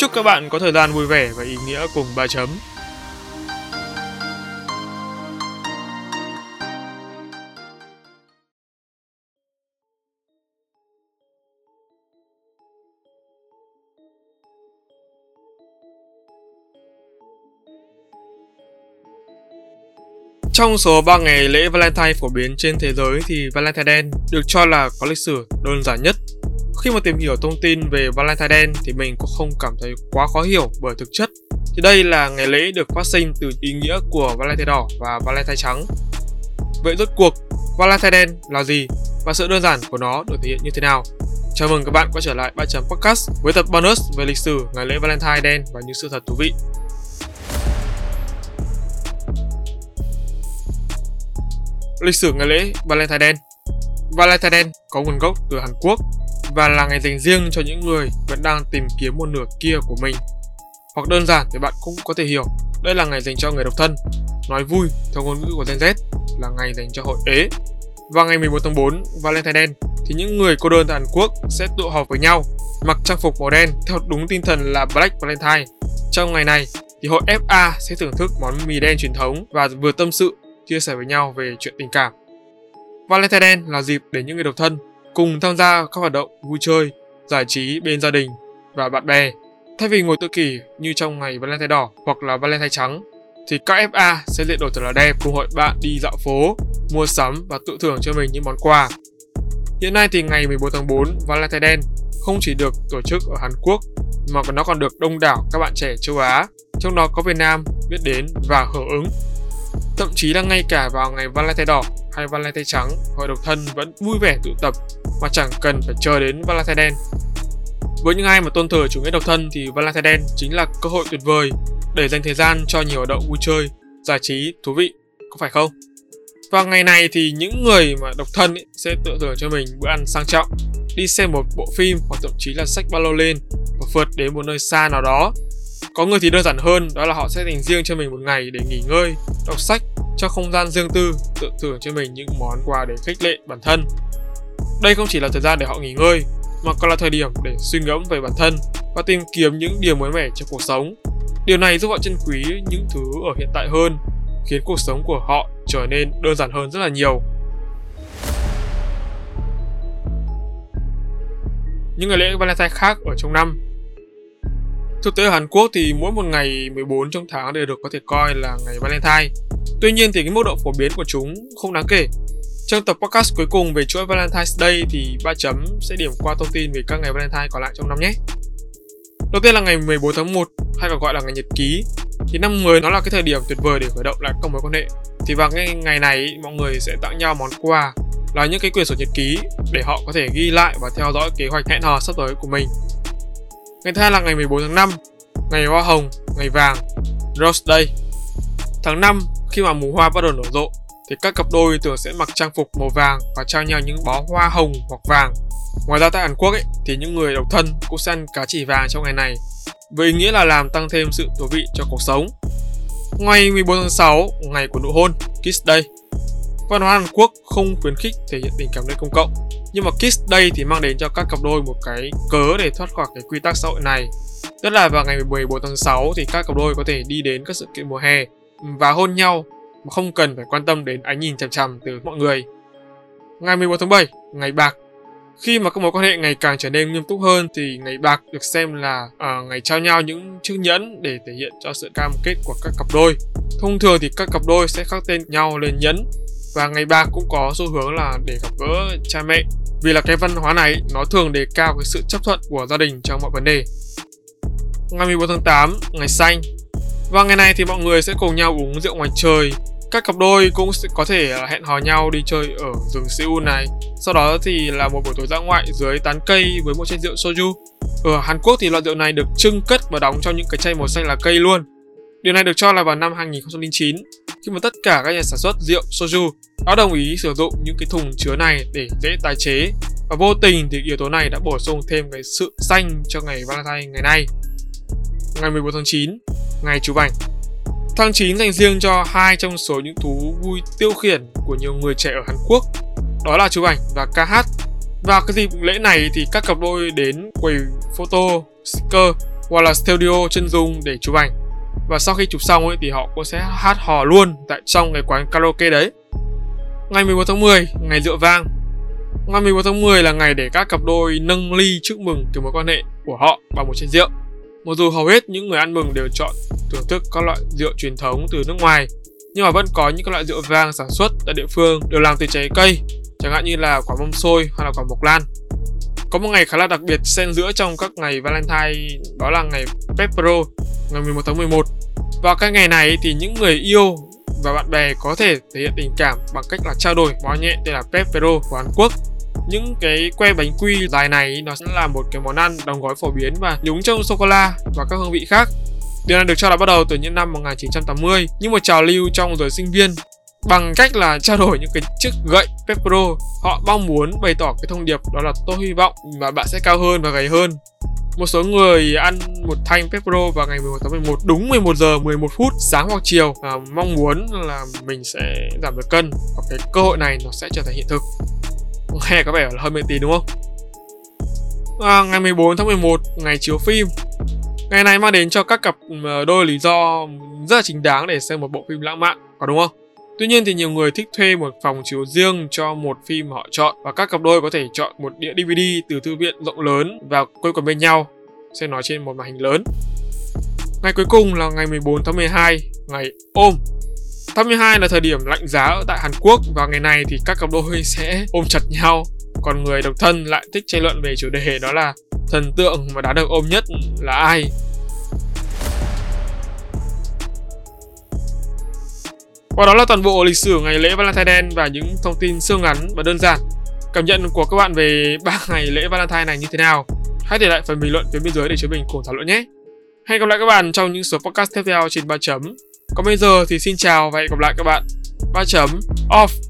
Chúc các bạn có thời gian vui vẻ và ý nghĩa cùng ba chấm. Trong số 3 ngày lễ Valentine phổ biến trên thế giới thì Valentine Day được cho là có lịch sử đơn giản nhất. Khi mà tìm hiểu thông tin về Valentine Day thì mình cũng không cảm thấy quá khó hiểu bởi thực chất thì đây là ngày lễ được phát sinh từ ý nghĩa của Valentine đỏ và Valentine trắng. Vậy rốt cuộc, Valentine đen là gì và sự đơn giản của nó được thể hiện như thế nào? Chào mừng các bạn quay trở lại 3 chấm podcast với tập bonus về lịch sử ngày lễ Valentine đen và những sự thật thú vị. Lịch sử ngày lễ Valentine đen. Valentine đen có nguồn gốc từ Hàn Quốc và là ngày dành riêng cho những người vẫn đang tìm kiếm một nửa kia của mình. Hoặc đơn giản thì bạn cũng có thể hiểu đây là ngày dành cho người độc thân. Nói vui theo ngôn ngữ của Gen Z là ngày dành cho hội ế. và ngày 11 tháng 4, Valentine Day, thì những người cô đơn tại Hàn Quốc sẽ tụ họp với nhau, mặc trang phục màu đen theo đúng tinh thần là Black Valentine. Trong ngày này, thì hội FA sẽ thưởng thức món mì đen truyền thống và vừa tâm sự chia sẻ với nhau về chuyện tình cảm. Valentine Day là dịp để những người độc thân cùng tham gia các hoạt động vui chơi, giải trí bên gia đình và bạn bè. Thay vì ngồi tự kỷ như trong ngày Valentine đỏ hoặc là Valentine trắng, thì các FA sẽ luyện đồ thật là đẹp cùng hội bạn đi dạo phố, mua sắm và tự thưởng cho mình những món quà. Hiện nay thì ngày 14 tháng 4, Valentine đen không chỉ được tổ chức ở Hàn Quốc mà nó còn được đông đảo các bạn trẻ châu Á, trong đó có Việt Nam biết đến và hưởng ứng. Thậm chí là ngay cả vào ngày Valentine đỏ hay Valentine trắng, hội độc thân vẫn vui vẻ tụ tập mà chẳng cần phải chờ đến Valentine đen. Với những ai mà tôn thờ chủ nghĩa độc thân thì Valentine đen chính là cơ hội tuyệt vời để dành thời gian cho nhiều hoạt động vui chơi, giải trí, thú vị, có phải không? Vào ngày này thì những người mà độc thân ấy sẽ tự thưởng cho mình bữa ăn sang trọng, đi xem một bộ phim hoặc thậm chí là sách ba lô lên và phượt đến một nơi xa nào đó. Có người thì đơn giản hơn, đó là họ sẽ dành riêng cho mình một ngày để nghỉ ngơi, đọc sách, cho không gian riêng tư, tự thưởng cho mình những món quà để khích lệ bản thân. Đây không chỉ là thời gian để họ nghỉ ngơi, mà còn là thời điểm để suy ngẫm về bản thân và tìm kiếm những điều mới mẻ trong cuộc sống. Điều này giúp họ trân quý những thứ ở hiện tại hơn, khiến cuộc sống của họ trở nên đơn giản hơn rất là nhiều. Những ngày lễ Valentine khác ở trong năm Thực tế ở Hàn Quốc thì mỗi một ngày 14 trong tháng đều được có thể coi là ngày Valentine. Tuy nhiên thì cái mức độ phổ biến của chúng không đáng kể. Trong tập podcast cuối cùng về chuỗi Valentine's Day thì ba chấm sẽ điểm qua thông tin về các ngày Valentine còn lại trong năm nhé. Đầu tiên là ngày 14 tháng 1 hay còn gọi là ngày nhật ký. Thì năm mới nó là cái thời điểm tuyệt vời để khởi động lại các mối quan hệ. Thì vào ngay ngày này mọi người sẽ tặng nhau món quà là những cái quyển sổ nhật ký để họ có thể ghi lại và theo dõi kế hoạch hẹn hò sắp tới của mình. Ngày thứ hai là ngày 14 tháng 5, ngày hoa hồng, ngày vàng, Rose Day. Tháng 5, khi mà mùa hoa bắt đầu nở rộ, thì các cặp đôi thường sẽ mặc trang phục màu vàng và trao nhau những bó hoa hồng hoặc vàng. Ngoài ra tại Hàn Quốc ấy, thì những người độc thân cũng sẽ ăn cá chỉ vàng trong ngày này, với ý nghĩa là làm tăng thêm sự thú vị cho cuộc sống. Ngày 14 tháng 6, ngày của nụ hôn, Kiss Day. Văn hóa Hàn Quốc không khuyến khích thể hiện tình cảm nơi công cộng, nhưng mà Kiss Day thì mang đến cho các cặp đôi một cái cớ để thoát khỏi cái quy tắc xã hội này. Tức là vào ngày 14 tháng 6 thì các cặp đôi có thể đi đến các sự kiện mùa hè và hôn nhau mà không cần phải quan tâm đến ánh nhìn chằm chằm từ mọi người. Ngày 11 tháng 7, ngày bạc. Khi mà các mối quan hệ ngày càng trở nên nghiêm túc hơn thì ngày bạc được xem là uh, ngày trao nhau những chiếc nhẫn để thể hiện cho sự cam kết của các cặp đôi. Thông thường thì các cặp đôi sẽ khắc tên nhau lên nhẫn và ngày bạc cũng có xu hướng là để gặp gỡ cha mẹ vì là cái văn hóa này nó thường đề cao cái sự chấp thuận của gia đình trong mọi vấn đề. Ngày 14 tháng 8, ngày xanh. Và ngày này thì mọi người sẽ cùng nhau uống rượu ngoài trời. Các cặp đôi cũng sẽ có thể à, hẹn hò nhau đi chơi ở rừng Seoul này. Sau đó thì là một buổi tối dã ngoại dưới tán cây với một chai rượu soju. Ở Hàn Quốc thì loại rượu này được trưng cất và đóng trong những cái chai màu xanh là cây luôn. Điều này được cho là vào năm 2009 khi mà tất cả các nhà sản xuất rượu soju đã đồng ý sử dụng những cái thùng chứa này để dễ tái chế và vô tình thì yếu tố này đã bổ sung thêm cái sự xanh cho ngày Valentine ngày nay. Ngày 14 tháng 9, ngày chú bảnh. Tháng 9 dành riêng cho hai trong số những thú vui tiêu khiển của nhiều người trẻ ở Hàn Quốc, đó là chụp ảnh và ca hát. Và cái dịp lễ này thì các cặp đôi đến quầy photo, sticker hoặc là studio chân dung để chụp ảnh. Và sau khi chụp xong ấy thì họ cũng sẽ hát hò luôn tại trong cái quán karaoke đấy. Ngày 11 tháng 10, ngày rượu vang. Ngày 11 tháng 10 là ngày để các cặp đôi nâng ly chúc mừng cái mối quan hệ của họ bằng một chén rượu. Mặc dù hầu hết những người ăn mừng đều chọn thưởng thức các loại rượu truyền thống từ nước ngoài, nhưng mà vẫn có những các loại rượu vang sản xuất tại địa phương đều làm từ trái cây, chẳng hạn như là quả mâm xôi hoặc là quả mộc lan. Có một ngày khá là đặc biệt xen giữa trong các ngày Valentine, đó là ngày Pepero, ngày 11 tháng 11. Vào cái ngày này thì những người yêu và bạn bè có thể thể hiện tình cảm bằng cách là trao đổi món nhẹ tên là Pepero của Hàn Quốc những cái que bánh quy dài này nó sẽ là một cái món ăn đóng gói phổ biến và nhúng trong sô cô la và các hương vị khác. Điều này được cho là bắt đầu từ những năm 1980 như một trào lưu trong giới sinh viên. Bằng cách là trao đổi những cái chiếc gậy Pepro họ mong muốn bày tỏ cái thông điệp đó là tôi hy vọng mà bạn sẽ cao hơn và gầy hơn. Một số người ăn một thanh Pepro vào ngày 11 tháng 11 đúng 11 giờ 11 phút sáng hoặc chiều à, mong muốn là mình sẽ giảm được cân và cái cơ hội này nó sẽ trở thành hiện thực. Nghe có vẻ là hơi mê tín đúng không? À, ngày 14 tháng 11 ngày chiếu phim ngày này mang đến cho các cặp ờ, đôi lý do rất là chính đáng để xem một bộ phim lãng mạn có đúng không Tuy nhiên thì nhiều người thích thuê một phòng chiếu riêng cho một phim họ chọn và các cặp đôi có thể chọn một đĩa DVD từ thư viện rộng lớn và quây quần bên nhau sẽ nói trên một màn hình lớn. Ngày cuối cùng là ngày 14 tháng 12, ngày ôm. Tháng 12 là thời điểm lạnh giá ở tại Hàn Quốc và ngày này thì các cặp đôi sẽ ôm chặt nhau. Còn người độc thân lại thích tranh luận về chủ đề đó là thần tượng mà đã được ôm nhất là ai Và đó là toàn bộ lịch sử ngày lễ Valentine và những thông tin siêu ngắn và đơn giản. Cảm nhận của các bạn về ba ngày lễ Valentine này như thế nào? Hãy để lại phần bình luận phía bên dưới để chúng mình cùng thảo luận nhé. Hẹn gặp lại các bạn trong những số podcast tiếp theo trên 3 chấm. Còn bây giờ thì xin chào và hẹn gặp lại các bạn. 3 chấm off.